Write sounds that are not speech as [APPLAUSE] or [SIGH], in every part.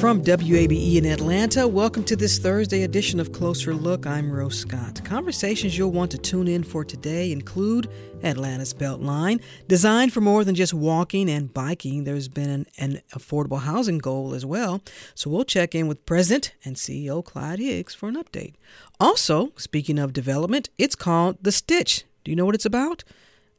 From WABE in Atlanta, welcome to this Thursday edition of Closer Look. I'm Rose Scott. Conversations you'll want to tune in for today include Atlanta's Beltline. Designed for more than just walking and biking, there's been an, an affordable housing goal as well. So we'll check in with President and CEO Clyde Higgs for an update. Also, speaking of development, it's called The Stitch. Do you know what it's about?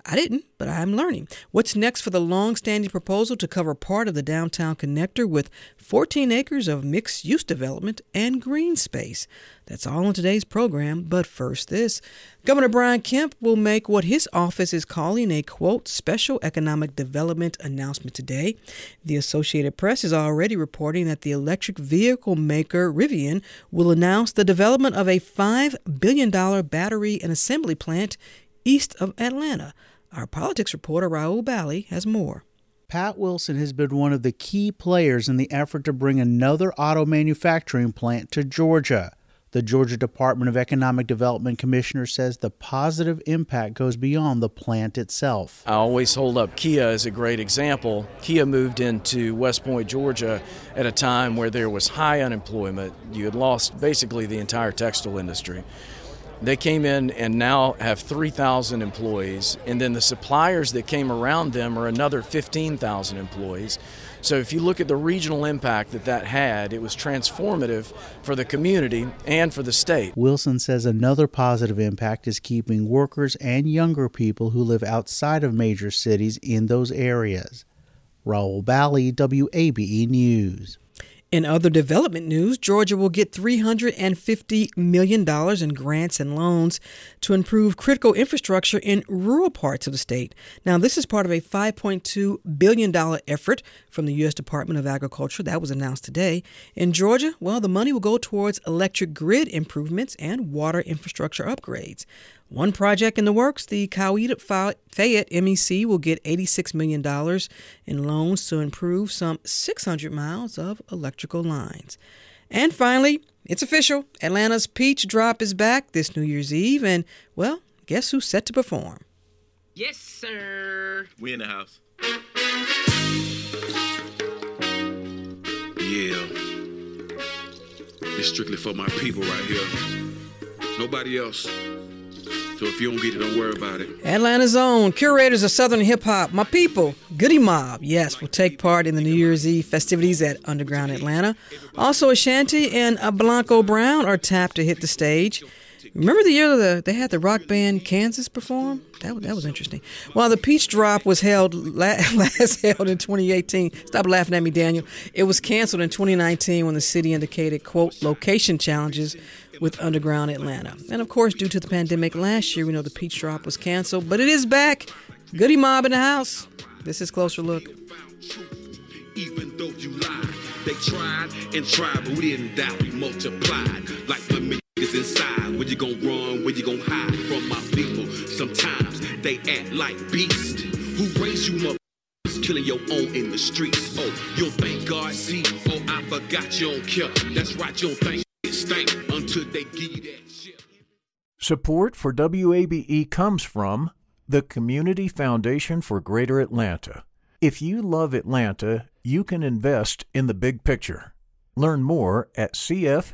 I didn't, but I'm learning. What's next for the long standing proposal to cover part of the downtown connector with 14 acres of mixed use development and green space? That's all in today's program, but first, this. Governor Brian Kemp will make what his office is calling a quote, special economic development announcement today. The Associated Press is already reporting that the electric vehicle maker Rivian will announce the development of a $5 billion battery and assembly plant east of Atlanta. Our politics reporter Rahul Bali has more. Pat Wilson has been one of the key players in the effort to bring another auto manufacturing plant to Georgia. The Georgia Department of Economic Development Commissioner says the positive impact goes beyond the plant itself. I always hold up Kia as a great example. Kia moved into West Point, Georgia at a time where there was high unemployment. You had lost basically the entire textile industry. They came in and now have 3,000 employees, and then the suppliers that came around them are another 15,000 employees. So if you look at the regional impact that that had, it was transformative for the community and for the state. Wilson says another positive impact is keeping workers and younger people who live outside of major cities in those areas. Rahul Bali, WABE News. In other development news, Georgia will get $350 million in grants and loans to improve critical infrastructure in rural parts of the state. Now, this is part of a $5.2 billion effort from the U.S. Department of Agriculture that was announced today. In Georgia, well, the money will go towards electric grid improvements and water infrastructure upgrades. One project in the works, the Coweta Fayette MEC will get $86 million in loans to improve some 600 miles of electrical lines. And finally, it's official Atlanta's Peach Drop is back this New Year's Eve, and, well, guess who's set to perform? Yes, sir. We in the house. Yeah. It's strictly for my people right here. Nobody else. So if you don't get it, don't worry about it. Atlanta's own curators of Southern hip hop, my people, Goodie Mob, yes, will take part in the New Year's Eve festivities at Underground Atlanta. Also, Ashanti and Blanco Brown are tapped to hit the stage. Remember the year the, they had the rock band Kansas perform? That, that was interesting. While the Peach Drop was held [LAUGHS] last held in 2018, stop laughing at me, Daniel. It was canceled in 2019 when the city indicated quote location challenges with Underground Atlanta. And of course, due to the pandemic last year, we know the Peach Drop was canceled, but it is back. Goodie Mob in the house. This is Closer Look. Even though you lied, they tried and tried, but we didn't we multiplied. Like the niggas inside, where you gonna run, where you gonna hide from my people? Sometimes they act like beasts. Who raised you up? Killing your own in the streets. Oh, you don't think God see? Oh, I forgot you don't care. That's right, you don't think stank until they give you that shit. Support for WABE comes from the Community Foundation for Greater Atlanta. If you love Atlanta, you can invest in the big picture. Learn more at cf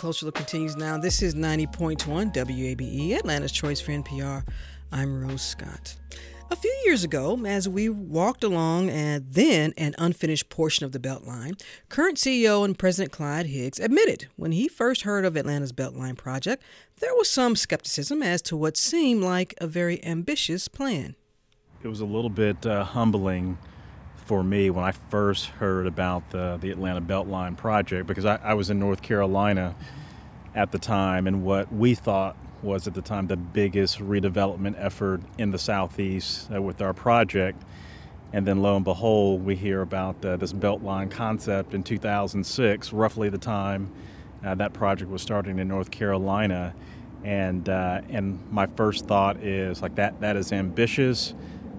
Closer Look continues now. This is 90.1 WABE, Atlanta's Choice for NPR. I'm Rose Scott. A few years ago, as we walked along and then an unfinished portion of the Beltline, current CEO and President Clyde Higgs admitted when he first heard of Atlanta's Beltline project, there was some skepticism as to what seemed like a very ambitious plan. It was a little bit uh, humbling for me when I first heard about the, the Atlanta Beltline project because I, I was in North Carolina at the time and what we thought was at the time the biggest redevelopment effort in the southeast uh, with our project. And then lo and behold we hear about uh, this beltline concept in 2006 roughly the time uh, that project was starting in north carolina. And uh, and my first thought is like that that is ambitious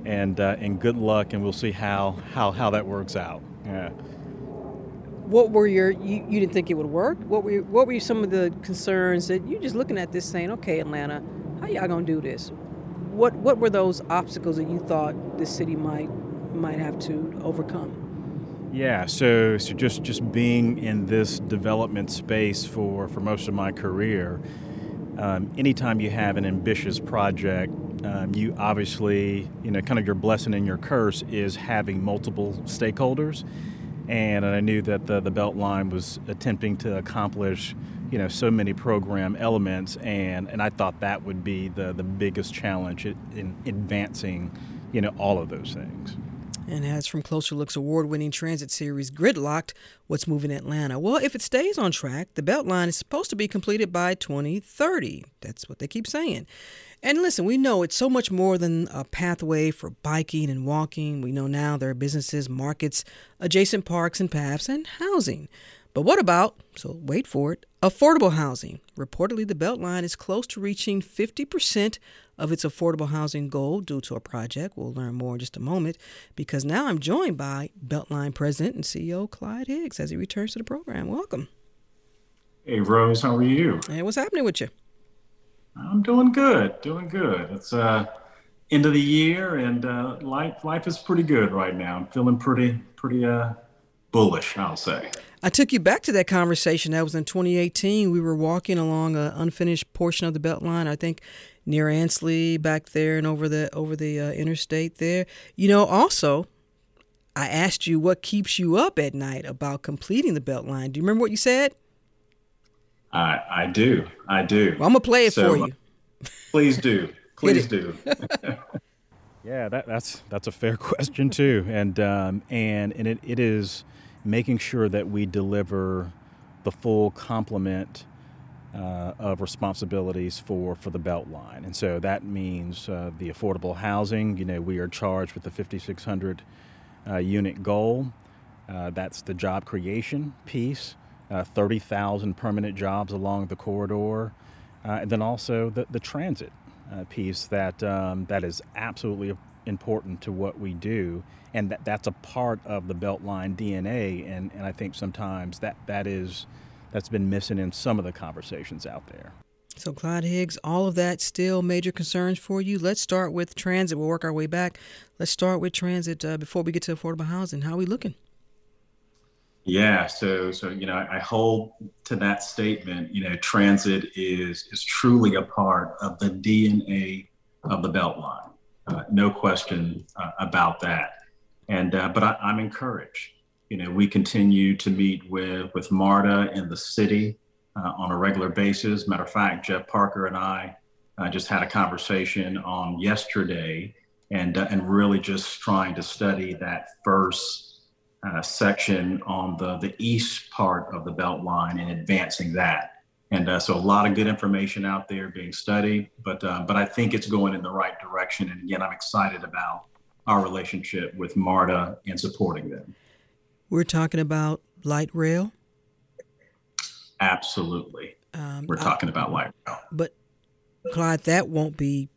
and uh, and good luck, and we'll see how how how that works out. Yeah. What were your you, you didn't think it would work? What were what were some of the concerns that you just looking at this saying, okay, Atlanta, how y'all gonna do this? What what were those obstacles that you thought the city might might have to overcome? Yeah, so so just just being in this development space for for most of my career, um, anytime you have an ambitious project um, you obviously, you know, kind of your blessing and your curse is having multiple stakeholders. And I knew that the, the Beltline was attempting to accomplish, you know, so many program elements. And, and I thought that would be the, the biggest challenge in advancing, you know, all of those things. And as from Closer Looks award winning transit series Gridlocked, What's Moving Atlanta? Well, if it stays on track, the Beltline is supposed to be completed by 2030. That's what they keep saying. And listen, we know it's so much more than a pathway for biking and walking. We know now there are businesses, markets, adjacent parks and paths, and housing. But what about, so wait for it, affordable housing? Reportedly, the Beltline is close to reaching 50% of its affordable housing goal due to a project. We'll learn more in just a moment because now I'm joined by Beltline President and CEO Clyde Higgs as he returns to the program. Welcome. Hey, Rose, how are you? Hey, what's happening with you? I'm doing good, doing good. It's uh end of the year and uh, life life is pretty good right now. I'm feeling pretty pretty uh bullish, I'll say. I took you back to that conversation. That was in 2018. We were walking along an unfinished portion of the Beltline. I think near Ansley, back there, and over the over the uh, interstate there. You know, also, I asked you what keeps you up at night about completing the Beltline. Do you remember what you said? I I do. I do. Well, I'm gonna play it so, for you. [LAUGHS] please do. Please do. [LAUGHS] yeah, that, that's that's a fair [LAUGHS] question too, and um, and and it, it is making sure that we deliver the full complement uh, of responsibilities for for the Beltline, and so that means uh, the affordable housing. You know, we are charged with the 5,600 uh, unit goal. Uh, that's the job creation piece uh, 30,000 permanent jobs along the corridor, uh, and then also the, the transit uh, piece that um, that is absolutely important to what we do, and that, that's a part of the Beltline DNA, and, and I think sometimes that, that is that's been missing in some of the conversations out there. So, Clyde Higgs, all of that still major concerns for you. Let's start with transit. We'll work our way back. Let's start with transit uh, before we get to affordable housing. How are we looking? Yeah, so so you know, I hold to that statement. You know, transit is is truly a part of the DNA of the Beltline. Uh, no question uh, about that. And uh, but I, I'm encouraged. You know, we continue to meet with with MARTA in the city uh, on a regular basis. Matter of fact, Jeff Parker and I uh, just had a conversation on yesterday, and uh, and really just trying to study that first uh, section on the, the east part of the Beltline and advancing that. And uh, so a lot of good information out there being studied, but uh, but I think it's going in the right direction. And again, I'm excited about our relationship with MARTA and supporting them. We're talking about light rail, Absolutely. Um, We're talking I, about light rail. But, Clyde, that won't be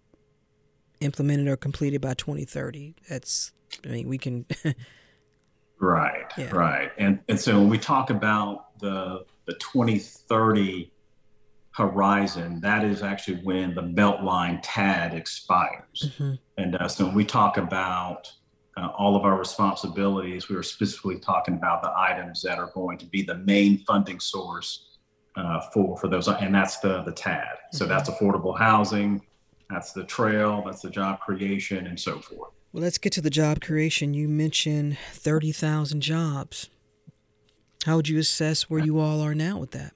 implemented or completed by 2030. That's, I mean, we can. [LAUGHS] right, yeah. right. And, and so when we talk about the, the 2030 horizon, that is actually when the Beltline TAD expires. Mm-hmm. And uh, so when we talk about uh, all of our responsibilities, we were specifically talking about the items that are going to be the main funding source uh, for for those, and that's the the TAD. Mm-hmm. So that's affordable housing, that's the trail, that's the job creation, and so forth. Well, let's get to the job creation. You mentioned thirty thousand jobs. How would you assess where you all are now with that?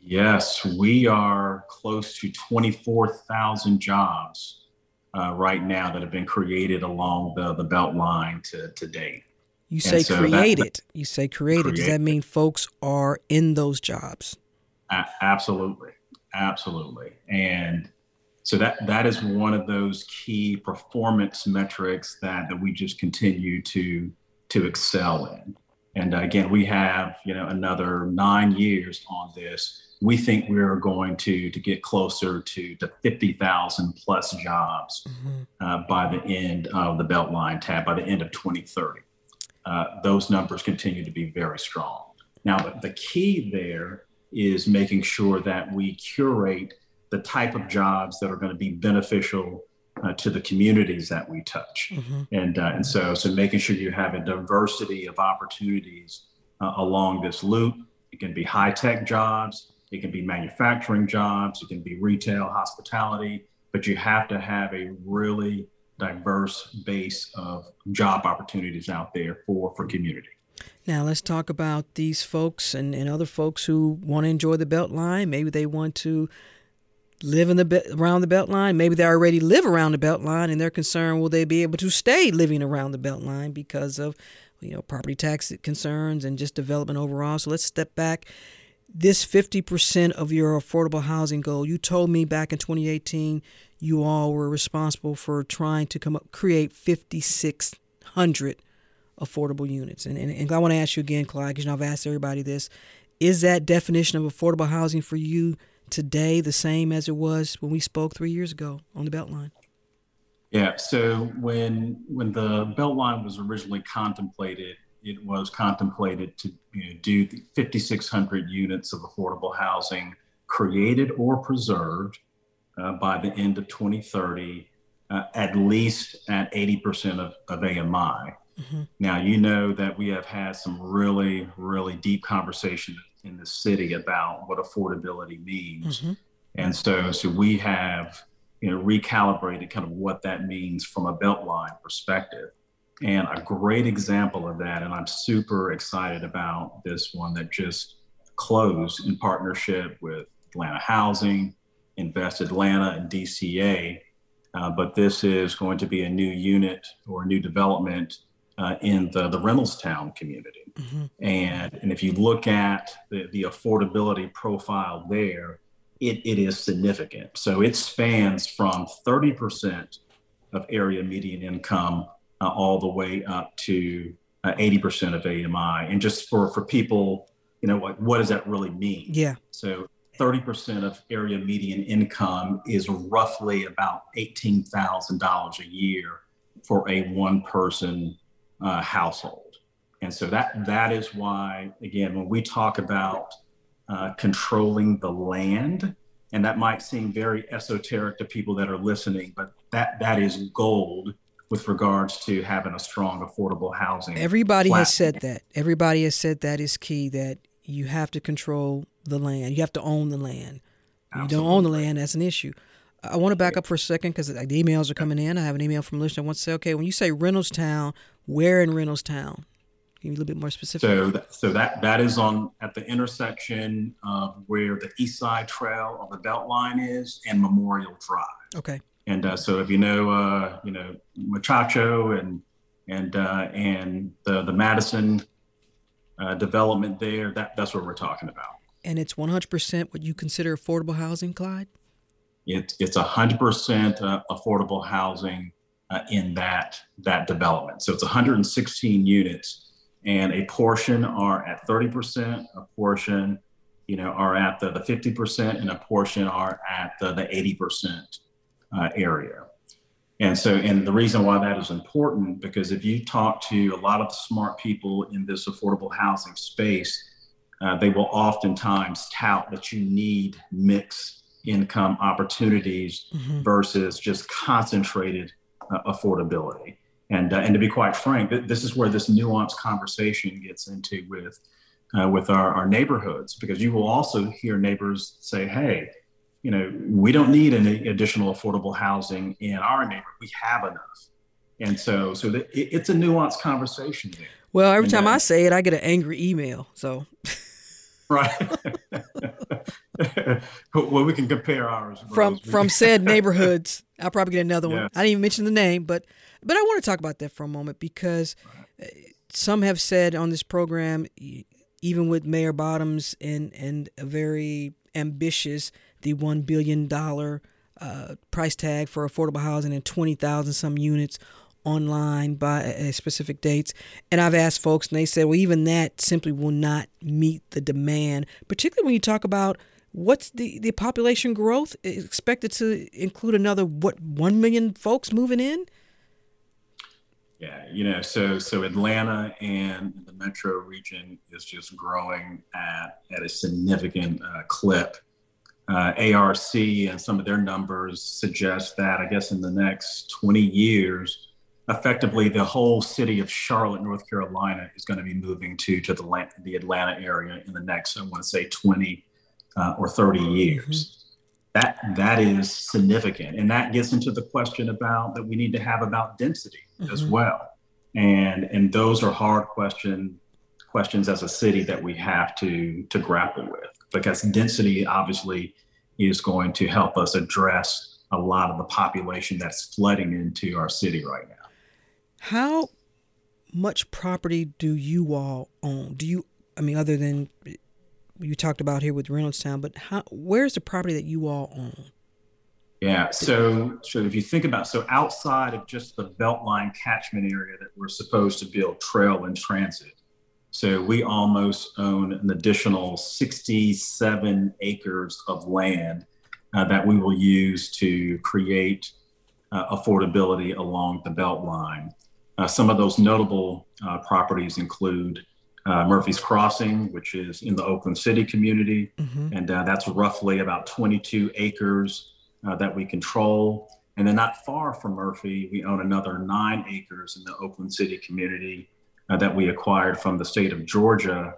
Yes, we are close to 24,000 jobs uh, right now that have been created along the, the belt line to, to date. You say so created. That, you say created. created. Does that mean folks are in those jobs? Absolutely. Absolutely. And so that that is one of those key performance metrics that, that we just continue to to excel in. And again, we have you know another nine years on this we think we're going to to get closer to the 50,000 plus jobs mm-hmm. uh, by the end of the Beltline TAD by the end of 2030. Uh, those numbers continue to be very strong. Now, the key there is making sure that we curate the type of jobs that are going to be beneficial uh, to the communities that we touch, mm-hmm. and uh, and so so making sure you have a diversity of opportunities uh, along this loop. It can be high tech jobs. It can be manufacturing jobs, it can be retail, hospitality, but you have to have a really diverse base of job opportunities out there for, for community. Now let's talk about these folks and, and other folks who want to enjoy the Beltline. Maybe they want to live in the around the Beltline. Maybe they already live around the Beltline, and they're concerned will they be able to stay living around the Beltline because of you know property tax concerns and just development overall. So let's step back this 50% of your affordable housing goal. You told me back in 2018 you all were responsible for trying to come up create 5600 affordable units. And, and, and I want to ask you again, Clyde, because you know, I've asked everybody this. Is that definition of affordable housing for you today the same as it was when we spoke three years ago on the Beltline? Yeah. So when when the Beltline was originally contemplated, it was contemplated to you know, do 5,600 units of affordable housing created or preserved uh, by the end of 2030, uh, at least at 80% of, of AMI. Mm-hmm. Now, you know that we have had some really, really deep conversation in the city about what affordability means. Mm-hmm. And so, so we have, you know, recalibrated kind of what that means from a Beltline perspective. And a great example of that, and I'm super excited about this one that just closed in partnership with Atlanta Housing, Invest Atlanta, and DCA. Uh, but this is going to be a new unit or a new development uh, in the, the Reynoldstown community. Mm-hmm. And, and if you look at the, the affordability profile there, it, it is significant. So it spans from 30% of area median income uh, all the way up to uh, 80% of AMI. And just for, for people, you know, what, what does that really mean? Yeah. So 30% of area median income is roughly about $18,000 a year for a one person uh, household. And so that that is why, again, when we talk about uh, controlling the land, and that might seem very esoteric to people that are listening, but that that is gold with regards to having a strong affordable housing. Everybody platform. has said that. Everybody has said that is key that you have to control the land. You have to own the land. If you don't own the land, that's an issue. I want to back up for a second because the emails are coming in. I have an email from a listener. I want to say, okay, when you say Reynoldstown, where in Reynoldstown? Can you be a little bit more specific? So, that, so that that is on at the intersection of where the East Side Trail of the Beltline is and Memorial Drive. Okay. And uh, so if you know, uh, you know, Muchacho and and uh, and the the Madison uh, development there, that that's what we're talking about. And it's 100% what you consider affordable housing, Clyde. It, it's 100% uh, affordable housing uh, in that that development. So it's 116 units, and a portion are at 30%, a portion you know, are at the, the 50% and a portion are at the, the 80% uh, area. And so, and the reason why that is important, because if you talk to a lot of the smart people in this affordable housing space, uh, they will oftentimes tout that you need mixed income opportunities mm-hmm. versus just concentrated uh, affordability. And, uh, and to be quite frank, th- this is where this nuanced conversation gets into with, uh, with our, our neighborhoods, because you will also hear neighbors say, hey, you know, we don't need any additional affordable housing in our neighborhood. We have enough. And so, so it, it's a nuanced conversation there. Well, every and time I say it, I get an angry email. So, right. [LAUGHS] well, we can compare ours from from said neighborhoods. I'll probably get another one. I didn't even mention the name, but but I want to talk about that for a moment because. Uh, some have said on this program, even with Mayor Bottoms and and a very ambitious the $1 billion uh, price tag for affordable housing and 20,000 some units online by a specific dates. And I've asked folks, and they said, well, even that simply will not meet the demand, particularly when you talk about what's the, the population growth expected to include another, what, 1 million folks moving in? Yeah, you know, so so Atlanta and the metro region is just growing at at a significant uh, clip uh, ARC and some of their numbers suggest that I guess in the next 20 years, effectively the whole city of Charlotte, North Carolina, is going to be moving to to the the Atlanta area in the next I want to say 20 uh, or 30 years. That that is significant, and that gets into the question about that we need to have about density mm-hmm. as well, and and those are hard question questions as a city that we have to to grapple with because density obviously is going to help us address a lot of the population that's flooding into our city right now. How much property do you all own? Do you, I mean, other than you talked about here with Reynoldstown, but how, where's the property that you all own? Yeah, so so if you think about so outside of just the Beltline catchment area that we're supposed to build trail and transit, so we almost own an additional 67 acres of land uh, that we will use to create uh, affordability along the Beltline. Uh, some of those notable uh, properties include uh, Murphy's Crossing, which is in the Oakland City community, mm-hmm. and uh, that's roughly about 22 acres that we control. And then not far from Murphy, we own another nine acres in the Oakland City community uh, that we acquired from the state of Georgia.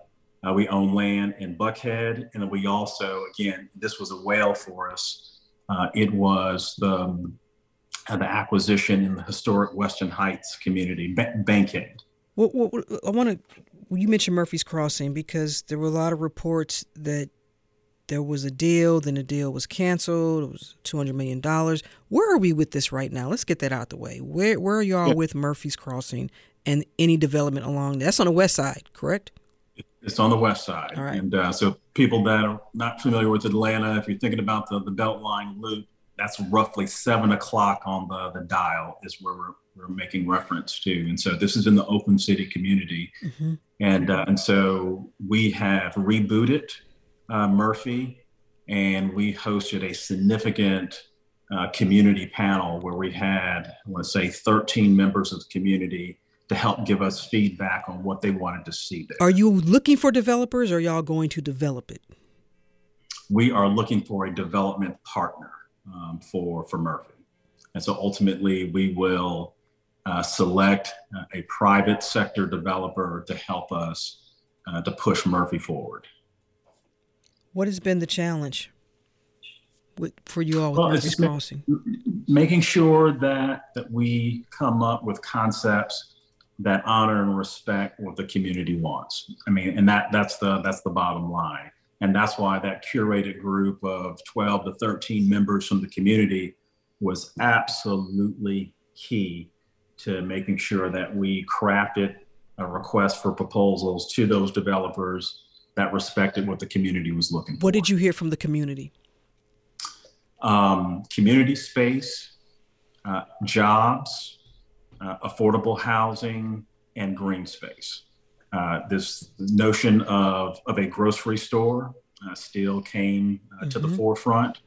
Uh, we own land in Buckhead, and we also, again, this was a whale for us. Uh, it was the, um, uh, the acquisition in the historic Westin Heights community, Bankhead. Well, well, I want to. You mentioned Murphy's Crossing because there were a lot of reports that there was a deal, then the deal was canceled. It was two hundred million dollars. Where are we with this right now? Let's get that out the way. Where where are y'all yeah. with Murphy's Crossing and any development along that's on the west side, correct? It's on the west side. Right. And uh, so people that are not familiar with Atlanta, if you're thinking about the, the Beltline loop, that's roughly seven o'clock on the, the dial is where we're, we're making reference to. And so this is in the Oakland City community. Mm-hmm. And, uh, and so we have rebooted uh, Murphy and we hosted a significant uh, community panel where we had, I want to say 13 members of the community to help give us feedback on what they wanted to see there. Are you looking for developers or y'all going to develop it? We are looking for a development partner um, for, for Murphy. And so ultimately, we will uh, select uh, a private sector developer to help us uh, to push Murphy forward. What has been the challenge with, for you all with well, Murphy's Crossing? Making sure that, that we come up with concepts that honor and respect what the community wants. I mean, and that that's the that's the bottom line. And that's why that curated group of 12 to 13 members from the community was absolutely key to making sure that we crafted a request for proposals to those developers that respected what the community was looking for. What did you hear from the community? Um, community space, uh, jobs, uh, affordable housing, and green space. Uh, this notion of, of a grocery store uh, still came uh, to mm-hmm. the forefront.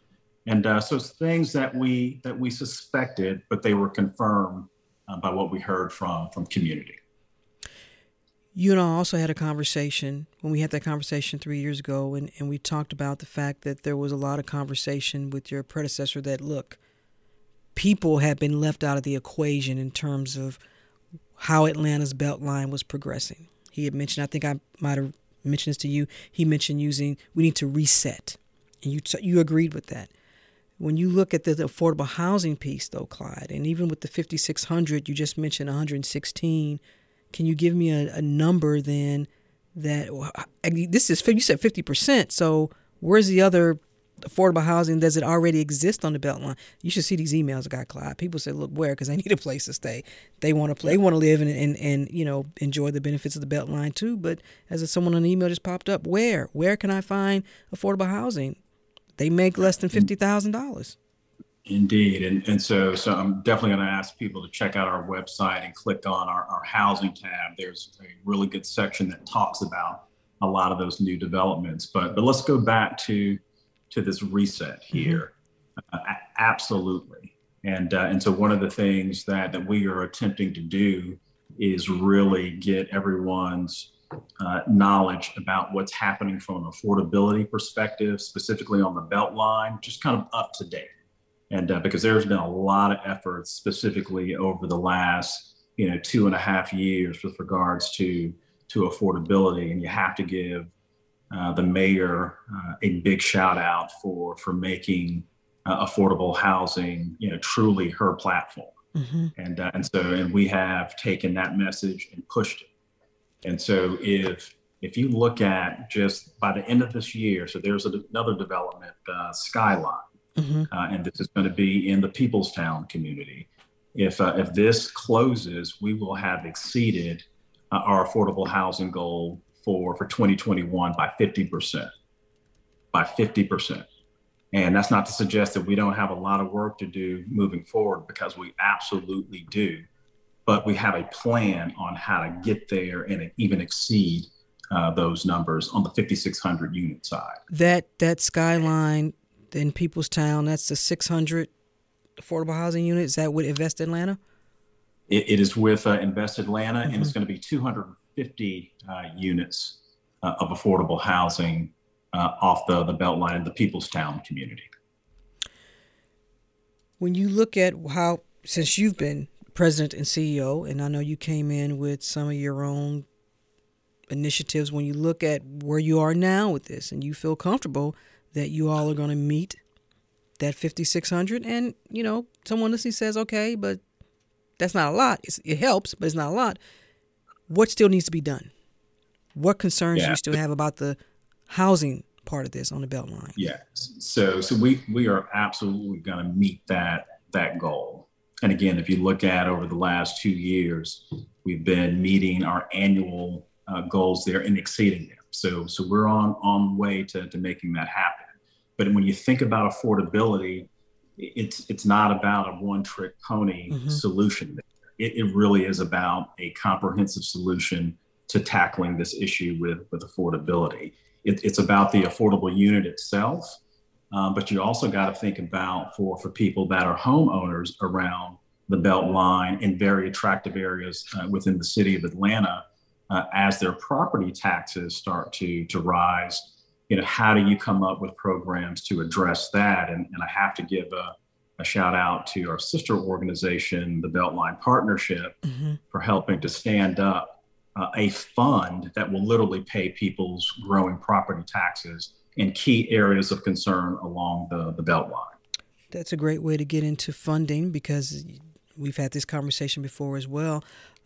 And uh, so things that we that we suspected, but they were confirmed uh, by what we heard from from community. You and I also had a conversation when we had that conversation three years ago, and, and we talked about the fact that there was a lot of conversation with your predecessor that, look, people had been left out of the equation in terms of how Atlanta's Beltline was progressing. He had mentioned, I think I might have mentioned this to you, he mentioned using, we need to reset. And you, you agreed with that. When you look at the, affordable housing piece, though, Clyde, and even with the 5,600, you just mentioned 116. Can you give me a, a number then that uh, this is you said 50%. So where's the other affordable housing? Does it already exist on the Beltline? You should see these emails I got, Clyde. People say, look, where? Because they [LAUGHS] need a place to stay. They want to play, they want to live and, and, and, you know, enjoy the benefits of the Beltline too. But as someone on the email just popped up, where? Where can I find affordable housing? They make less than fifty thousand dollars. Indeed, and and so so I'm definitely going to ask people to check out our website and click on our, our housing tab. There's a really good section that talks about a lot of those new developments. But but let's go back to to this reset mm-hmm. here. Mm-hmm. Uh, absolutely, and uh, and so one of the things that that we are attempting to do is really get everyone's uh, knowledge about what's happening from an affordability perspective, specifically on the Beltline, just kind of up to date. And uh, because there's been a lot of efforts specifically over the last, you know, two and a half years with regards to to affordability, and you have to give uh, the mayor uh, a big shout out for for making uh, affordable housing, you know, truly her platform. Mm-hmm. And uh, and so and we have taken that message and pushed it and so if if you look at just by the end of this year, so there's a, another development, uh, Skyline, mm-hmm. uh, and this is going to be in the Peoplestown community. If uh, if this closes, we will have exceeded uh, our affordable housing goal for for 2021 by 50 percent, by 50 percent. And that's not to suggest that we don't have a lot of work to do moving forward, because we absolutely do but we have a plan on how to get there and even exceed uh, those numbers on the 5600 unit side. That that skyline in Peoplestown, that's the 600 affordable housing units. Is that with Invest Atlanta? it, it is with uh, Invest Atlanta, mm-hmm. and it's mm-hmm. going to be 250 uh, units uh, of affordable housing uh, off the, the Beltline in the Peoplestown community. When you look at how, since you've been president and CEO, and I know you came in with some of your own initiatives. When you look at where you are now with this, and you feel comfortable that you all are going to meet that 5600 and you know someone listening says okay but that's not a lot. It's, it helps but it's not a lot. What still needs to be done? What concerns yeah. you still have about the housing part of this on the beltline? Yeah so so we we are absolutely going to meet that that goal and again, if you look at over the last two years, we've been meeting our annual uh, goals there and exceeding them. So, so we're on on way to, to making that happen. But when you think about affordability, it's it's not about a one trick pony mm-hmm. solution. It, it really is about a comprehensive solution to tackling this issue with with affordability. It, it's about the affordable unit itself um, but you also got to think about for, for people that are homeowners around the Beltline in very attractive areas uh, within the city of Atlanta, uh, as their property taxes start to, to rise. You know, how do you come up with programs to address that? And, and I have to give a, a shout out to our sister organization, the Beltline Partnership, mm-hmm. for helping to stand up uh, a fund that will literally pay people's growing property taxes in key areas of concern along the, the Beltline. That's a great way to get into funding because we've had this conversation before as well.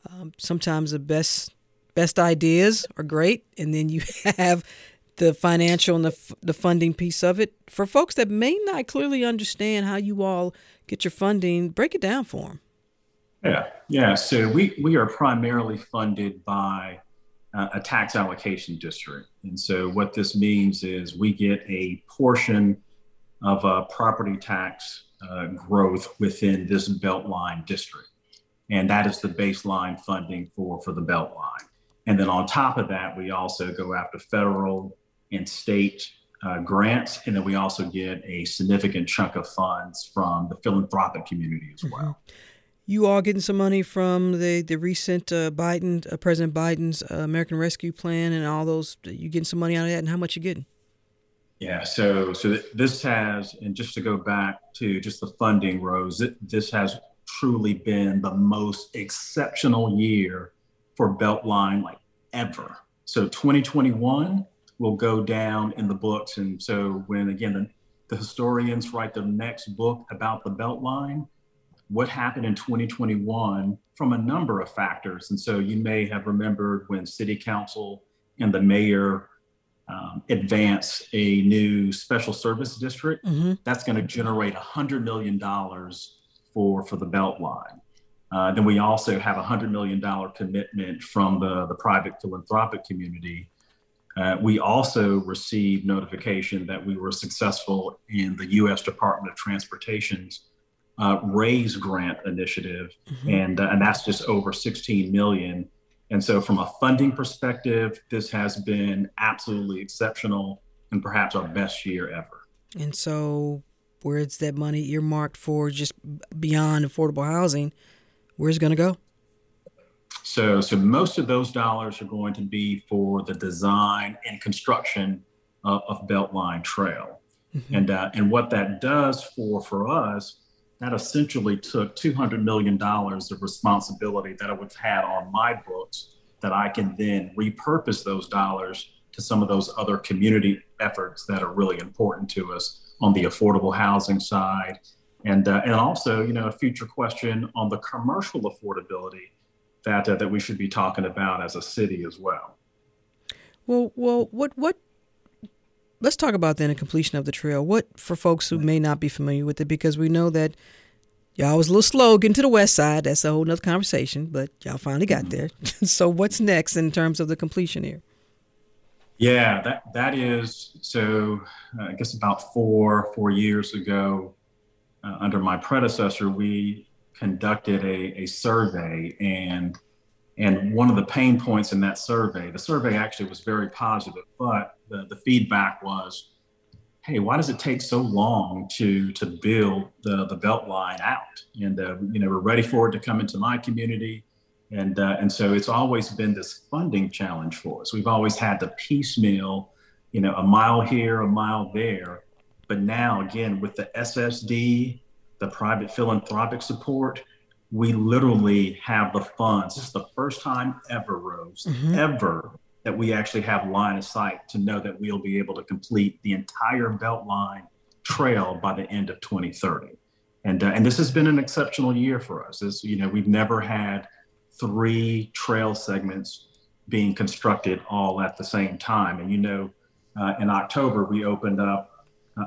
Um, sometimes the best best ideas are great, and then you [LAUGHS] have the financial and the, the funding piece of it. For folks that may not clearly understand how you all get your funding, break it down for them. Yeah, yeah. So we, we are primarily funded by uh, a tax allocation district. And so what this means is we get a portion of a property tax uh, growth within this Beltline district. And that is the baseline funding for, for the Beltline. And then on top of that, we also go after federal and state uh, grants, and then we also get a significant chunk of funds from the philanthropic community as well. Mm-hmm. You are getting some money from the the recent uh, Biden, uh, President Biden's uh, American Rescue Plan, and all those. You getting some money out of that, and how much you getting? Yeah, so so this has, and just to go back to just the funding, Rose, this has truly been the most exceptional year for Beltline like ever. So 2021 will go down in the books, and so when again the, the historians write the next book about the Beltline, what happened in 2021 from a number of factors, and so you may have remembered when City Council and the mayor um, advance a new special service district, mm-hmm. that's going to generate $100 million for, for the Beltline. Uh, then we also have a $100 million commitment from the, the private philanthropic community. Uh, we also received notification that we were successful in the U.S. Department of Transportation's uh, RAISE grant initiative, mm-hmm. and, uh, and that's just over 16 million and so, from a funding perspective, this has been absolutely exceptional and perhaps our best year ever. And so, where's that money earmarked for just beyond affordable housing? Where's it going to go? So, so most of those dollars are going to be for the design and construction of, of Beltline Trail, mm-hmm. and uh, and what that does for for us that essentially took $200 million of responsibility that I would have had on my books that I can then repurpose those dollars to some of those other community efforts that are really important to us on the affordable housing side. And, uh, and also, you know, a future question on the commercial affordability that, uh, that we should be talking about as a city as well. Well, well, what, what let's talk about then the completion of the trail. What for folks who may not be familiar with it, because we know that y'all was a little slow getting to the west side. That's a whole nother conversation, but y'all finally got there. [LAUGHS] so what's next in terms of the completion here? Yeah, that that is so. Uh, I guess about four four years ago, uh, under my predecessor, we conducted a, a survey and and one of the pain points in that survey, the survey actually was very positive, but the, the feedback was, hey, why does it take so long to to build the the belt line out? And uh, you know, we're ready for it to come into my community, and uh, and so it's always been this funding challenge for us. We've always had to piecemeal, you know, a mile here, a mile there, but now again with the SSD, the private philanthropic support, we literally have the funds. This is the first time ever, Rose, mm-hmm. ever that we actually have line of sight to know that we'll be able to complete the entire Beltline trail by the end of 2030. And, uh, and this has been an exceptional year for us. As you know, we've never had three trail segments being constructed all at the same time. And you know, uh, in October, we opened up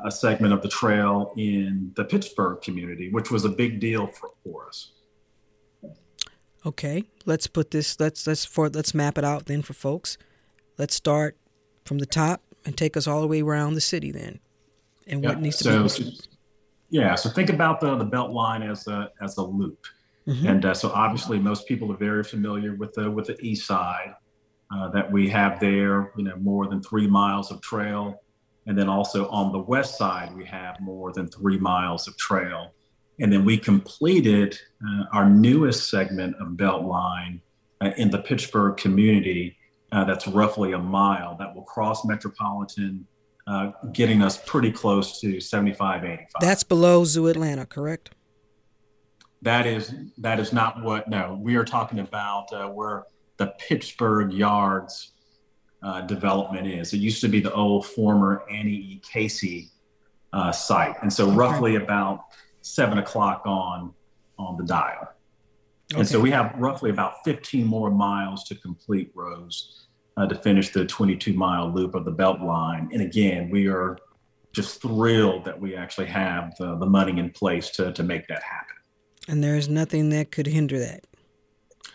a segment of the trail in the Pittsburgh community, which was a big deal for, for us. Okay, let's put this. Let's let's for let's map it out then for folks. Let's start from the top and take us all the way around the city then, and what needs to so, be. So, yeah, so think about the the belt line as a as a loop, mm-hmm. and uh, so obviously most people are very familiar with the with the east side uh, that we have there. You know, more than three miles of trail, and then also on the west side we have more than three miles of trail. And then we completed uh, our newest segment of Beltline uh, in the Pittsburgh community. Uh, that's roughly a mile that will cross Metropolitan, uh, getting us pretty close to 75, 85. That's below Zoo Atlanta, correct? That is that is not what. No, we are talking about uh, where the Pittsburgh Yards uh, development is. It used to be the old former Annie E. Casey site, and so roughly about seven o'clock on on the dial. Okay. And so we have roughly about 15 more miles to complete Rose uh, to finish the 22 mile loop of the belt line. And again, we are just thrilled that we actually have the, the money in place to, to make that happen. And there's nothing that could hinder that.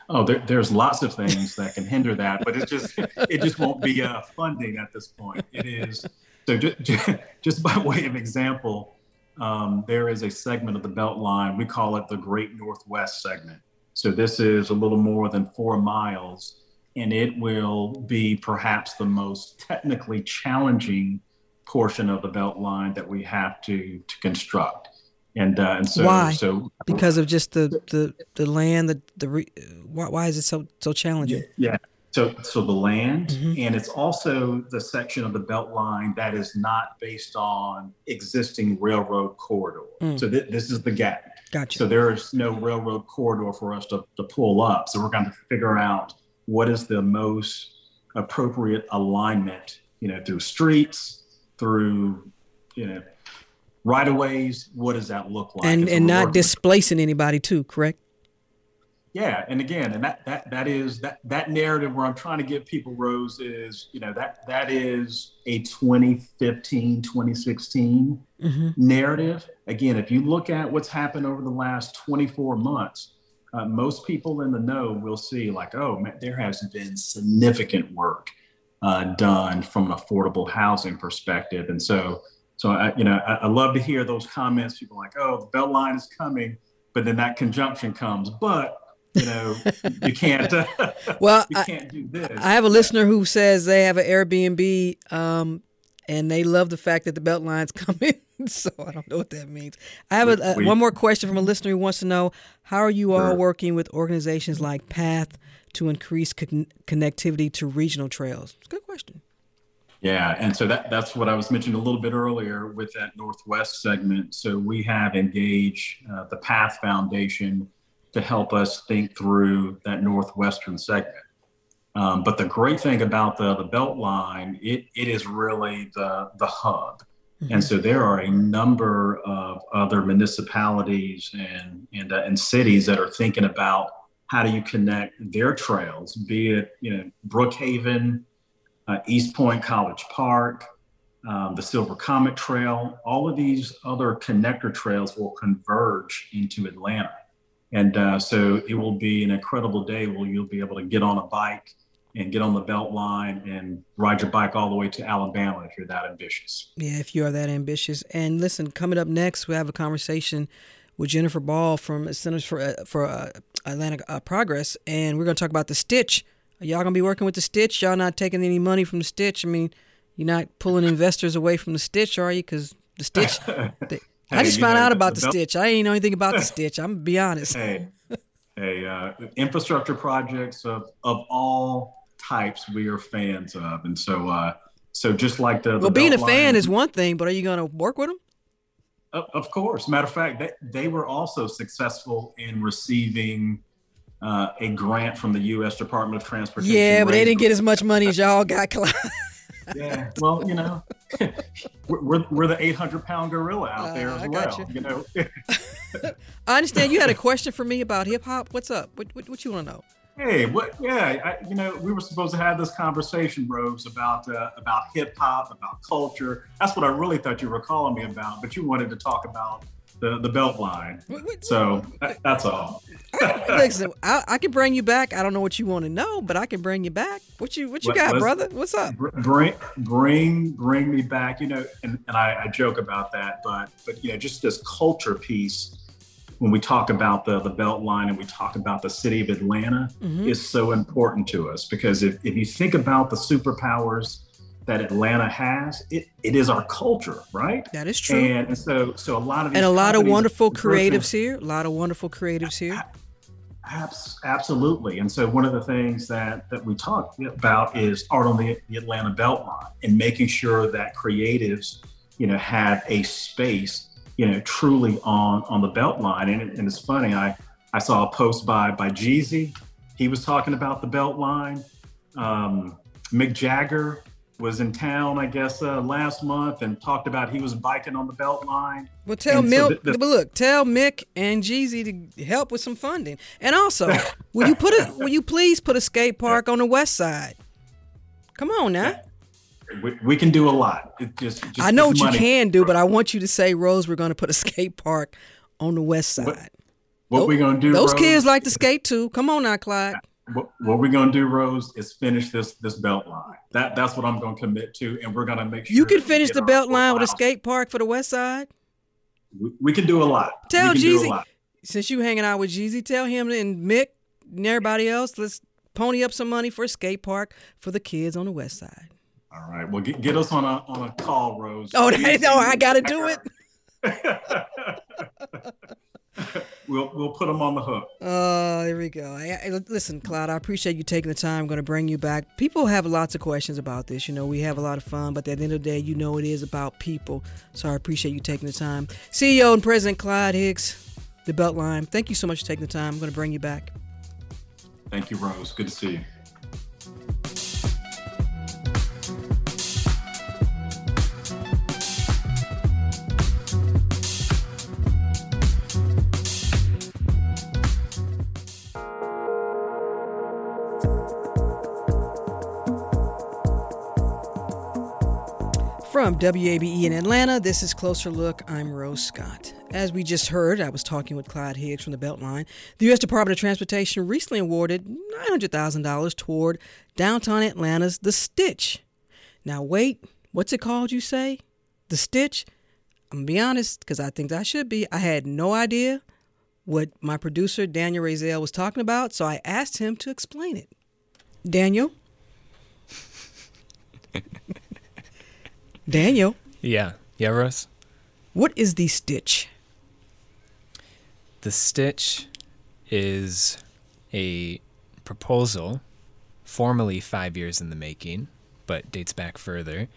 Oh, there, there's lots of things that can hinder that, but it just it just won't be uh, funding at this point. It is so just, just by way of example, um, there is a segment of the Beltline. We call it the Great Northwest segment. So this is a little more than four miles, and it will be perhaps the most technically challenging portion of the belt line that we have to to construct. And uh, and so why? so because of just the the, the land, the the re, why, why is it so so challenging? Yeah. So so the land, Mhm. and it's also the section of the belt line that is not based on existing railroad corridor. Mm. So th- this is the gap. Gotcha. So there is no railroad corridor for us to, to pull up. So we're going to figure out what is the most appropriate alignment, you know, through streets, through, you know, right of ways. What does that look like? and and not displacing anybody too, correct? Yeah, and again, and that that that is that that narrative where I'm trying to give people Rose is, you know, that that is a 2015, 2016 Mhm. narrative. Again, if you look at what's happened over the last 24 months, uh, most people in the know will see like, oh, man, there has been significant work uh, done from an affordable housing perspective, and so, so I, you know, I, I love to hear those comments. People like, oh, the belt line is coming, but then that conjunction comes, but you know, you can't. [LAUGHS] Well, you I- can't do this. I have a listener who says they have an Airbnb, um, and they love the fact that the belt line's [LAUGHS] come in. so I don't know what that means. I have a, a, one more question from a listener who wants to know how are you all working with organizations like PATH to increase con- connectivity to regional trails? It's a good question. Yeah, and so that that's what I was mentioning a little bit earlier with that Northwest segment. So we have engaged uh, the Path Foundation to help us think through that Northwestern segment. Um, but the great thing about the the Beltline, it it is really the the hub. And so there are a number of other municipalities and and, uh, and cities that are thinking about how do you connect their trails, be it you know Brookhaven, uh, East Point College Park, um, the Silver Comet Trail. All of these other connector trails will converge into Atlanta, and uh, so it will be an incredible day where you'll be able to get on a bike and get on the belt line and ride your bike all the way to Alabama if you're that ambitious. Yeah, if you are that ambitious. And listen, coming up next, we have a conversation with Jennifer Ball from Centers for uh, for uh, Atlanta uh, Progress, and we're going to talk about the Stitch. Are y'all going to be working with the Stitch? Y'all not taking any money from the Stitch? I mean, you're not pulling investors away from the Stitch, are you? Because the Stitch. they- [LAUGHS] I just found know, out about the belt- Stitch. I ain't know anything about the [LAUGHS] Stitch. I'm gonna be honest. Hey, hey, uh, infrastructure projects of of all types we are fans of, and so uh, so just like the, the well, being a fan is one thing, but are you going to work with them? Of, of course. Matter of fact, they, they were also successful in receiving uh, a grant from the U.S. Department of Transportation. Yeah, but they didn't get as much money as y'all got. Clyde. [LAUGHS] Yeah, well, you know, [LAUGHS] we're, we're, the 800 pound gorilla out there Uh, as I well. you. You know, [LAUGHS] [LAUGHS] I understand you had a question for me about hip hop. What's up? What, what, what you want to know? hey, what? Yeah, I, you know, we were supposed to have this conversation, Rose, about uh, about hip hop, about culture. That's what I really thought you were calling me about, but you wanted to talk about the the belt line. So that, that's all. [LAUGHS] Listen, I, I can bring you back. I don't know what you want to know, but I can bring you back. What you what you Let- got, brother? What's up? Bring bring bring me back you know and, and I, I joke about that but but you know just this culture piece when we talk about the the belt line and we talk about the city of atlanta Mhm. is so important to us because if, if you think about the superpowers that atlanta has it, it is our culture right That is true. and so so a lot of And a lot of wonderful creatives here. A lot of wonderful creatives here. Absolutely. And so one of the things that that we talk about is art on the, the Atlanta Beltline and making sure that creatives, you know, have a space, you know, truly on on the Beltline. And, and it's funny, I I saw a post by by Jeezy. He was talking about the Beltline. Um, Mick Jagger was in town, I guess, uh, last month and talked about he was biking on the Beltline. Well, tell And so Milk, th- th- but look, tell Mick and Jeezy to help with some funding. And also, [LAUGHS] will you put a, will you please put a skate park on the west side? Come on now. we, we can do a lot. It just, just I know what just you can do, but I want you to say, Rose, we're going to put a skate park on the west side. What we gonna do? Those Rose? kids like to skate too. Come on now, Clyde. What, what we're gonna do, Rose, is finish this this belt line. That that's what I'm gonna commit to, and we're gonna make sure You can finish the belt line with a skate park for the west side. We, we can do a lot. Tell we can do a Jeezy, lot. since you hanging out with Jeezy, tell him and Mick and everybody else, let's pony up some money for a skate park for the kids on the west side. All All right. Well, get, get us on a on a call, Rose. Oh, no, oh, I got to do it. [LAUGHS] [LAUGHS] we'll we'll put them on the hook. Oh, here we go. I, I, listen, Clyde, I appreciate you taking the time. I'm going to bring you back. People have lots of questions about this. You know, we have a lot of fun, but at the end of the day, you know, it is about people. So I appreciate you taking the time. CEO and President Clyde Higgs, the Beltline. Thank you so much for taking the time. I'm going to bring you back. Thank you, Rose. Good to see you. From WABE in Atlanta, this is Closer Look. I'm Rose Scott. As we just heard, I was talking with Clyde Higgs from the Beltline. The U.S. Department of Transportation recently awarded $900,000 toward downtown Atlanta's The Stitch. Now, wait, what's it called, you say? The Stitch? I'm going to be honest, because I think I should be. I had no idea what my producer, Daniel Razel, was talking about, so I asked him to explain it. Daniel? [LAUGHS] Daniel. Yeah. Yeah, Rose? What is the stitch? The stitch is a proposal, formally five years in the making, but dates back further,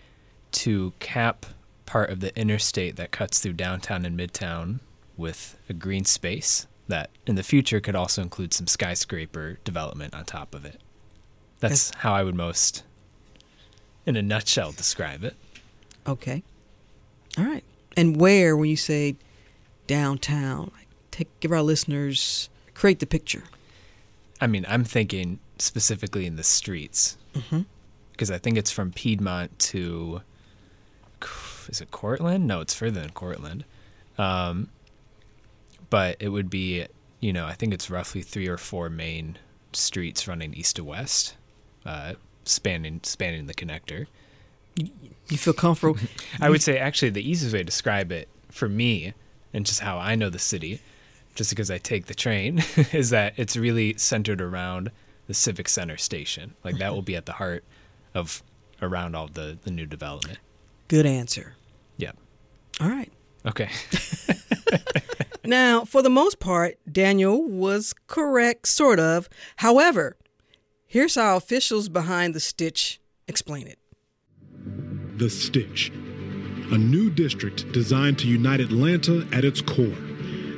to cap part of the interstate that cuts through downtown and midtown with a green space that in the future could also include some skyscraper development on top of it. That's how I would most, in a nutshell, describe it. Okay. All right. And where, when you say downtown, like take give our listeners create the picture. I mean, I'm thinking specifically in the streets Mhm. because I think it's from Piedmont to is it Courtland? No, it's further than Courtland. Um, but it would be, you know, I think it's roughly three or four main streets running east to west, uh, spanning spanning the connector. You feel comfortable? [LAUGHS] I would say actually the easiest way to describe it for me and just how I know the city, just because I take the train, [LAUGHS] is that it's really centered around the Civic Center station. Like that will be at the heart of around all the, the new development. Good answer. Yeah. All right. Okay. [LAUGHS] Now, for the most part, Daniel was correct, sort of. However, here's how officials behind the stitch explain it. The Stitch, a new district designed to unite Atlanta at its core.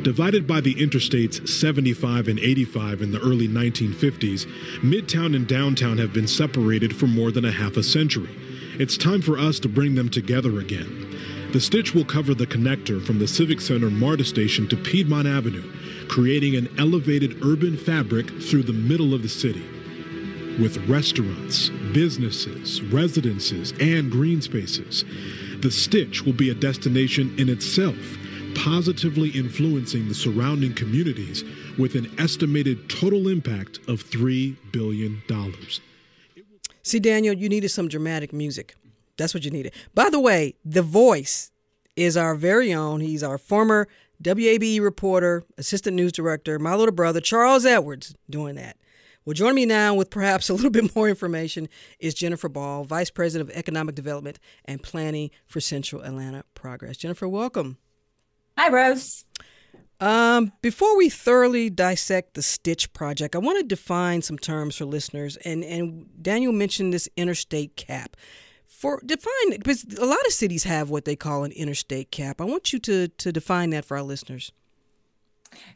Divided by the interstates 75 and 85 in the early 1950s, Midtown and Downtown have been separated for more than a half a century. It's time for us to bring them together again. The Stitch will cover the connector from the Civic Center MARTA station to Piedmont Avenue, creating an elevated urban fabric through the middle of the city. With restaurants, businesses, residences, and green spaces, the Stitch will be a destination in itself, positively influencing the surrounding communities with an estimated total impact of $3 billion. See, Daniel, you needed some dramatic music. That's what you needed. By the way, the voice is our very own. He's our former WABE reporter, assistant news director, my little brother, Charles Edwards, doing that. Well, joining me now with perhaps a little bit more information is Jennifer Ball, Vice President of Economic Development and Planning for Central Atlanta Progress. Jennifer, welcome. Hi, Rose. Um, before we thoroughly dissect the Stitch project, I want to define some terms for listeners. And and Daniel mentioned this interstate cap. For define because a lot of cities have what they call an interstate cap. I want you to to define that for our listeners.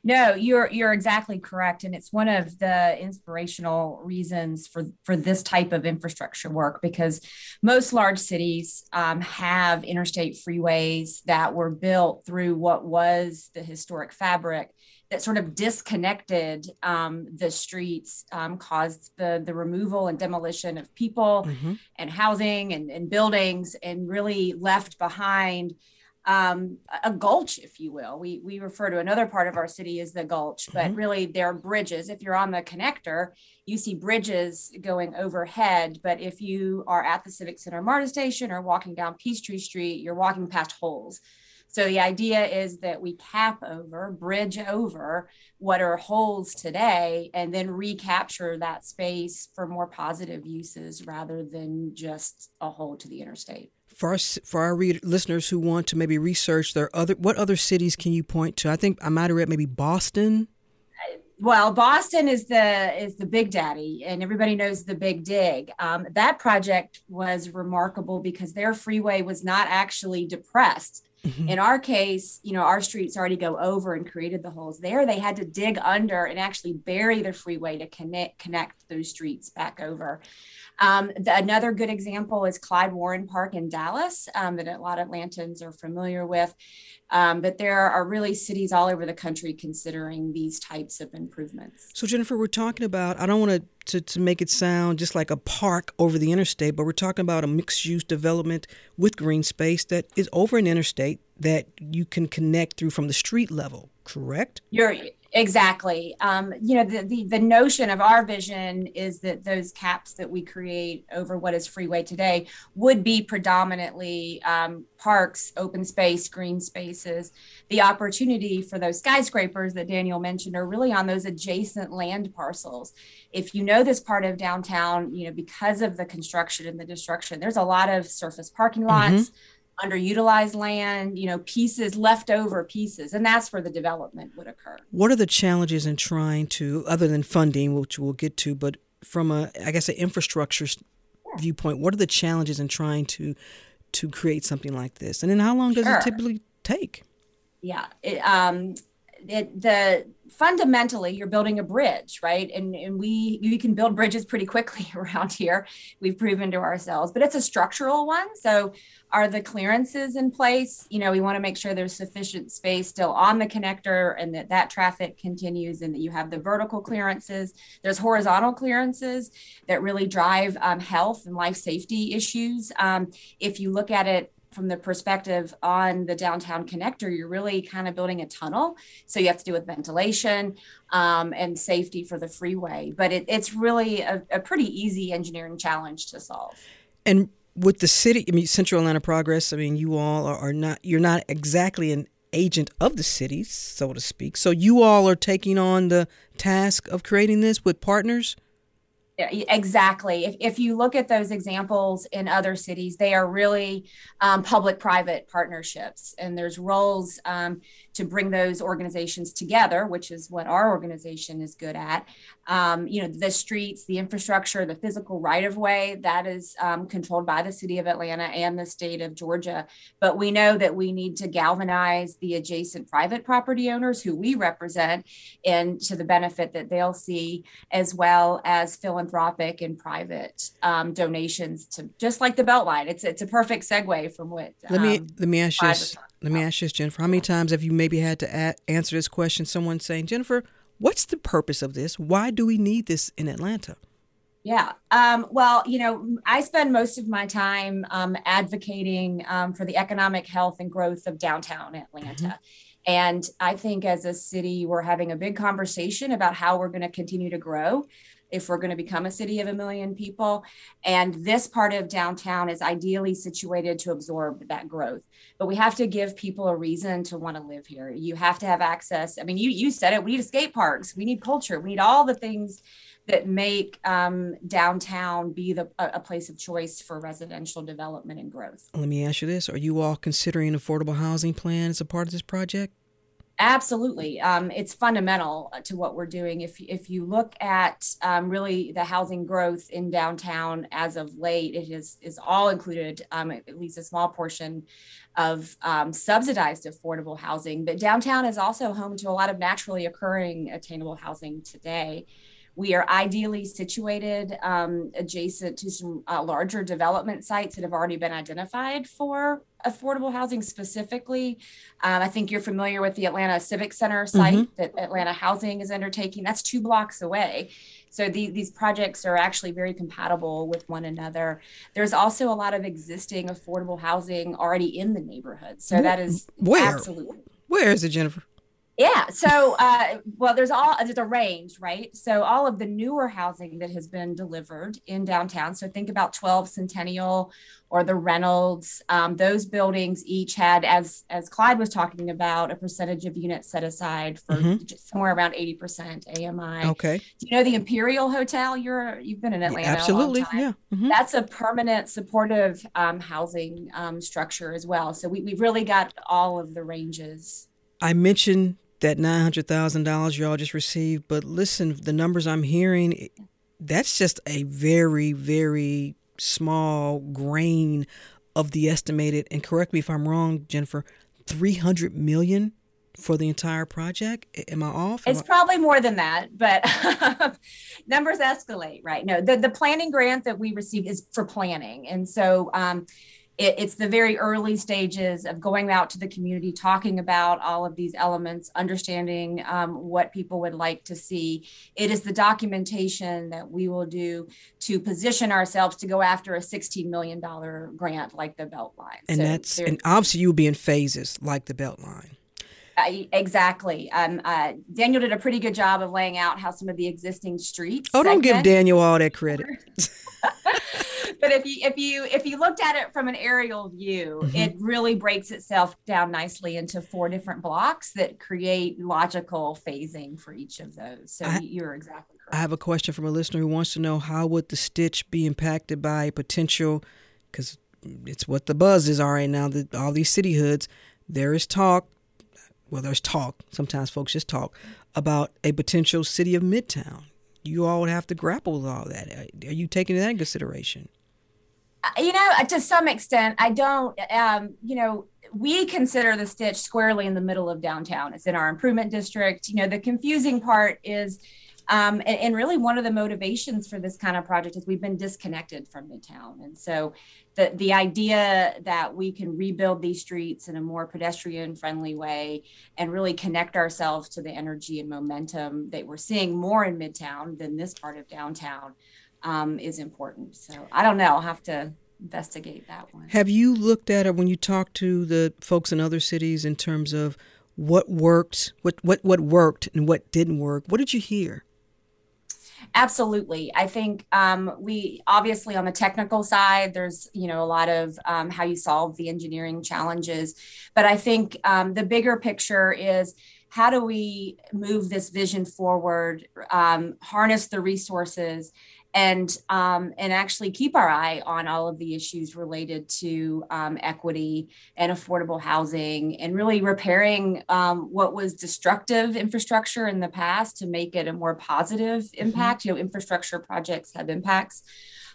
No, you're you're exactly correct, and it's one of the inspirational reasons for for this type of infrastructure work because most large cities um, have interstate freeways that were built through what was the historic fabric that sort of disconnected um, the streets, um, caused the the removal and demolition of people and housing and, and buildings, and really left behind um, a gulch, if you will. We we refer to another part of our city as the gulch, but Mhm. really they're bridges. If you're on the connector, you see bridges going overhead. But if you are at the Civic Center MARTA station or walking down Peachtree Street, you're walking past holes. So the idea is that we cap over, bridge over what are holes today, and then recapture that space for more positive uses rather than just a hole to the interstate. For our, for our read, listeners who want to maybe research their other, what other cities can you point to? I think I might have read maybe Boston well, Boston is the is the big daddy, and everybody knows the Big Dig. Um, that project was remarkable because their freeway was not actually depressed. Mm-hmm. In our case, you know, our streets already go over and created the holes. There, they had to dig under and actually bury the freeway to connect connect those streets back over. Um, the, another good example is Clyde Warren Park in Dallas um, that a lot of Atlantans are familiar with. Um, but there are really cities all over the country considering these types of improvements. So, Jennifer, we're talking about, I don't want to, to make it sound just like a park over the interstate, but we're talking about a mixed use development with green space that is over an interstate that you can connect through from the street level, correct? You're Exactly. Um, you know, the, the, the notion of our vision is that those caps that we create over what is freeway today would be predominantly um, parks, open space, green spaces. The opportunity for those skyscrapers that Daniel mentioned are really on those adjacent land parcels. If you know this part of downtown, you know, because of the construction and the destruction, there's a lot of surface parking lots. Mm-hmm underutilized land, you know, pieces, leftover pieces, and that's where the development would occur. What are the challenges in trying to, other than funding, which we'll get to, but from a, I guess, an infrastructure viewpoint, what are the challenges in trying to to create something like this, and then how long does sure. it typically take? Yeah, it, um, it, the fundamentally you're building a bridge right? And, and we we can build bridges pretty quickly [LAUGHS] around here. We've proven to ourselves but it's a structural one. So are the clearances in place? You know we want to make sure there's sufficient space still on the connector and that that traffic continues and that you have the vertical clearances. There's horizontal clearances that really drive um, health and life safety issues. Um, if you look at it from the perspective on the downtown connector, you're really kind of building a tunnel. So you have to do with ventilation um, and safety for the freeway. But it, it's really a, a pretty easy engineering challenge to solve. And with the city, I mean, Central Atlanta Progress, I mean, you all are, are not, you're not exactly an agent of the city, so to speak. So you all are taking on the task of creating this with partners? Exactly. If, if you look at those examples in other cities, they are really um, public private partnerships, and there's roles um, to bring those organizations together, which is what our organization is good at. Um, you know, the streets, the infrastructure, the physical right of way that is um, controlled by the city of Atlanta and the state of Georgia. But we know that we need to galvanize the adjacent private property owners who we represent and to the benefit that they'll see, as well as philanthropic and private um, donations to just like the Beltline. It's it's a perfect segue from what. Let me um, let me ask you. Let me ask you this, Jennifer. How many times have you maybe had to a- answer this question? Someone saying, Jennifer, what's the purpose of this? Why do we need this in Atlanta? Yeah. Um, well, you know, I spend most of my time um, advocating um, for the economic health and growth of downtown Atlanta. Mm-hmm. And I think as a city, we're having a big conversation about how we're going to continue to grow if we're going to become a city of a million people. And this part of downtown is ideally situated to absorb that growth. But we have to give people a reason to want to live here. You have to have access. I mean, you, you said it. We need skate parks, we need culture, we need all the things that make um, downtown be the, a, a place of choice for residential development and growth. Let me ask you this Are you all considering an affordable housing plan as a part of this project? Absolutely. Um, it's fundamental to what we're doing. If, if you look at um, really the housing growth in downtown as of late, it is, is all included, um, at least a small portion of um, subsidized affordable housing. But downtown is also home to a lot of naturally occurring attainable housing today. We are ideally situated um, adjacent to some uh, larger development sites that have already been identified for affordable housing specifically. Um, I think you're familiar with the Atlanta Civic Center site mm-hmm. that Atlanta Housing is undertaking. That's two blocks away. So the, these projects are actually very compatible with one another. There's also a lot of existing affordable housing already in the neighborhood. So that is where absolutely where is it, Jennifer? Yeah. So, uh, well, there's all there's a range, right? So, all of the newer housing that has been delivered in downtown. So, think about 12 Centennial or the Reynolds. Um, those buildings each had, as as Clyde was talking about, a percentage of units set aside for mm-hmm. somewhere around 80% AMI. Okay. Do you know the Imperial Hotel? You're you've been in Atlanta. Absolutely. Yeah. Mm-hmm. That's a permanent supportive um, housing um, structure as well. So we, we've really got all of the ranges. I mentioned that $900,000 y'all just received. But listen, the numbers I'm hearing, that's just a very, very small grain of the estimated, and correct me if I'm wrong, Jennifer, 300 million for the entire project? Am I off? Am it's I- probably more than that, but [LAUGHS] numbers escalate, right? No, the, the planning grant that we received is for planning. And so um, it, it's the very early stages of going out to the community, talking about all of these elements, understanding um, what people would like to see. It is the documentation that we will do to position ourselves to go after a $16 million grant like the Beltline. And so that's, and obviously you'll be in phases like the Beltline. Exactly. Um, uh, Daniel did a pretty good job of laying out how some of the existing streets. Oh, don't give Daniel all that credit. [LAUGHS] but if you if you if you looked at it from an aerial view, mm-hmm. it really breaks itself down nicely into four different blocks that create logical phasing for each of those. So I, you're exactly correct. I have a question from a listener who wants to know how would the stitch be impacted by potential because it's what the buzz is all right now that all these city hoods there is talk well there's talk sometimes folks just talk about a potential city of midtown you all would have to grapple with all that are you taking that in consideration uh, you know, uh, to some extent, I don't. Um, you know, we consider the Stitch squarely in the middle of downtown. It's in our improvement district. You know, the confusing part is, um, and, and, really one of the motivations for this kind of project is we've been disconnected from Midtown, and so the the idea that we can rebuild these streets in a more pedestrian friendly way and really connect ourselves to the energy and momentum that we're seeing more in Midtown than this part of downtown um, is important. So I don't know. I'll have to investigate that one. Have you looked at it when you talk to the folks in other cities in terms of what worked, what what what worked, and what didn't work? What did you hear? Absolutely. I think um, we obviously on the technical side, there's you know a lot of um, how you solve the engineering challenges, but I think um, the bigger picture is how do we move this vision forward, um, harness the resources, and um, and actually keep our eye on all of the issues related to um, equity and affordable housing and really repairing um, what was destructive infrastructure in the past to make it a more positive mm-hmm. impact mm-hmm. you know infrastructure projects have impacts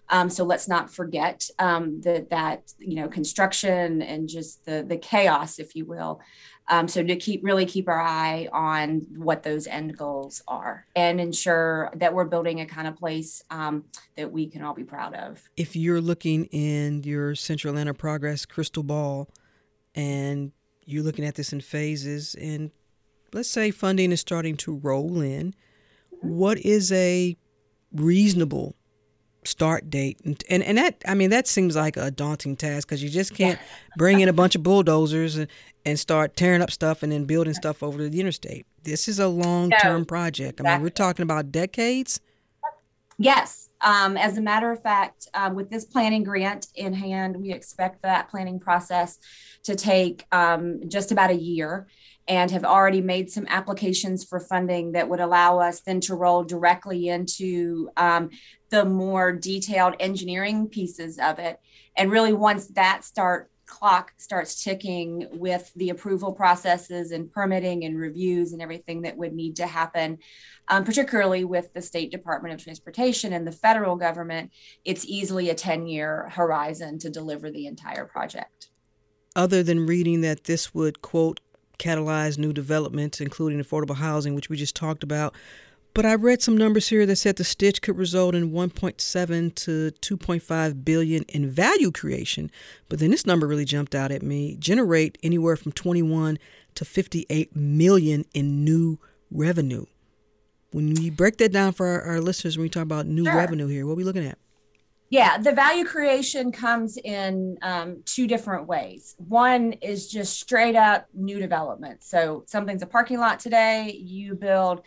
um, so let's not forget um, that that you know construction and just the the chaos, if you will, um, so to keep really keep our eye on what those end goals are and ensure that we're building a kind of place um, that we can all be proud of. If you're looking in your Central Atlanta Progress crystal ball and you're looking at this in phases and let's say funding is starting to roll in, mm-hmm. what is a reasonable start date. And, and and that i mean that seems like a daunting task because you just can't bring in a bunch of bulldozers and, and start tearing up stuff and then building stuff over the interstate. This is a long-term no, project. I mean we're talking about decades. Yes um, as a matter of fact um, with this planning grant in hand we expect that planning process to take um, just about a year and have already made some applications for funding that would allow us then to roll directly into um, the more detailed engineering pieces of it. And really, once that start clock starts ticking with the approval processes and permitting and reviews and everything that would need to happen, um, particularly with the State Department of Transportation and the federal government, it's easily a 10 year horizon to deliver the entire project. Other than reading that this would, quote, catalyze new developments, including affordable housing, which we just talked about. But I read some numbers here that said the stitch could result in 1.7 to 2.5 billion in value creation. But then this number really jumped out at me. Generate anywhere from 21 to 58 million in new revenue. When we break that down for our, our listeners, when we talk about new sure. revenue here, what are we looking at? Yeah, the value creation comes in um, two different ways. One is just straight up new development. So something's a parking lot today, you build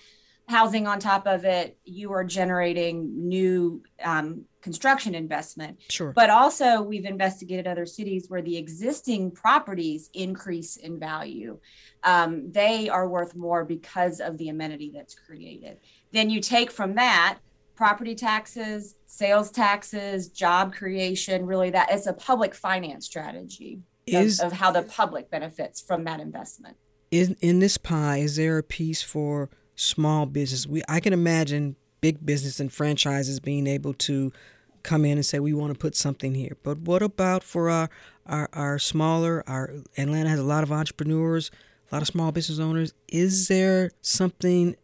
housing on top of it, you are generating new um, construction investment. Sure. But also, we've investigated other cities where the existing properties increase in value. Um, they are worth more because of the amenity that's created. Then you take from that property taxes, sales taxes, job creation, really that it's a public finance strategy is, of, of how the public benefits from that investment. In in this pie, is there a piece for small business. We I can imagine big business and franchises being able to come in and say we want to put something here. But what about for our our, our smaller our Atlanta has a lot of entrepreneurs, a lot of small business owners. Is there something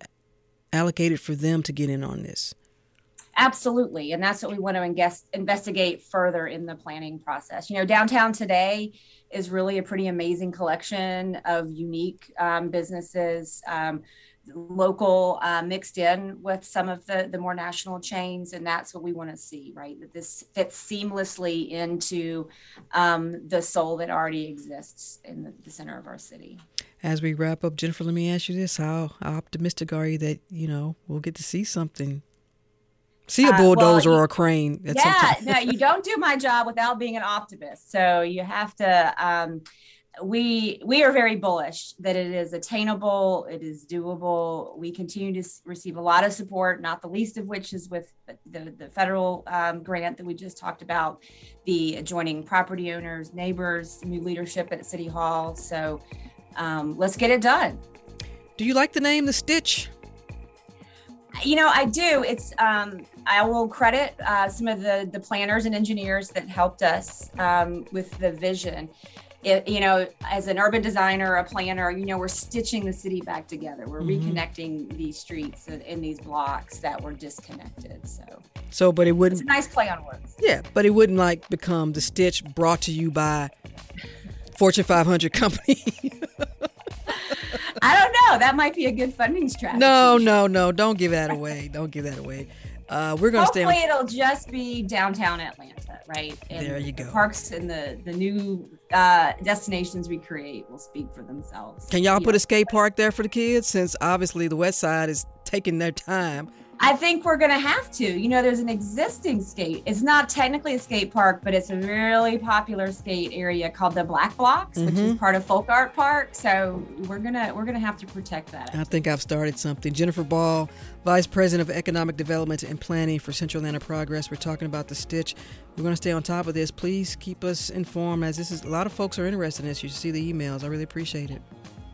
allocated for them to get in on this? Absolutely. And that's what we want to invest, investigate further in the planning process. You know, downtown today is really a pretty amazing collection of unique um, businesses. Um, local uh, mixed in with some of the the more national chains and that's what we want to see right that this fits seamlessly into um, the soul that already exists in the, the, center of our city as we wrap up jennifer let me ask you this how, how optimistic are you that you know we'll get to see something see a bulldozer uh, well, or a crane yeah no you don't do my job without being an optimist. So you have to um, we we are very bullish that it is attainable it is doable. We continue to receive a lot of support not the least of which is with the, the federal um, grant that we just talked about the adjoining property owners neighbors new leadership at city hall. So um, let's get it done. Do you like the name the stitch you know i do it's um, i will credit uh, some of the the planners and engineers that helped us um, with the vision it, you know, as an urban designer, a planner, you know, we're stitching the city back together. We're mm-hmm. reconnecting these streets in these blocks that were disconnected. So, so, but it wouldn't. It's a nice play on words. Yeah, but it wouldn't like become the stitch brought to you by Fortune 500 company. [LAUGHS] [LAUGHS] I don't know. That might be a good funding strategy. No, no, no. Don't give that away. Don't give that away. Uh, we're going to stay. Hopefully, it'll just be downtown Atlanta, right? And there you go. The parks and the the new uh, destinations we create will speak for themselves. Can y'all put a skate park there for the kids? Since obviously the West Side is taking their time I think we're going to have to. You know, there's an existing skate. It's not technically a skate park, but it's a really popular skate area called the Black Blocks, mm-hmm. which is mm-hmm. part of Folk Art Park. So we're gonna we're gonna have to protect that. I think I've started something. Jennifer Ball, Vice President of Economic Development and Planning for Central Atlanta Progress. We're talking about the Stitch. We're going to stay on top of this. Please keep us informed, as this is a lot of folks are interested in this. You should see the emails. I really appreciate it.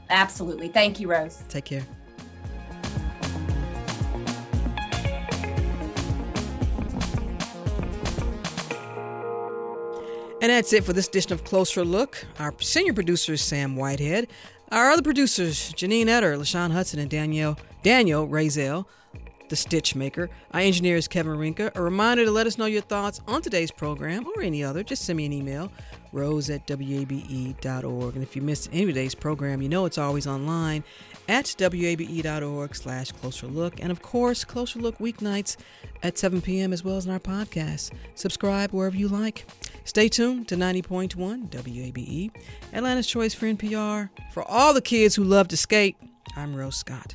Absolutely. Thank you, Rose. Take care. And that's it for this edition of Closer Look. Our senior producer is Sam Whitehead. Our other producers, Janine Etter, LaShawn Hudson, and Danielle Daniel Razel, the Stitch Maker. Our engineer is Kevin Rinka. A reminder to let us know your thoughts on today's program or any other. Just send me an email, rose at wabe.org. And if you missed any of today's program, you know it's always online at wabe.org slash closer look. And of course, Closer Look weeknights at 7 p.m. as well as in our podcast. Subscribe wherever you like. Stay tuned to 90.1 WABE, Atlanta's Choice for NPR. For all the kids who love to skate, I'm Rose Scott.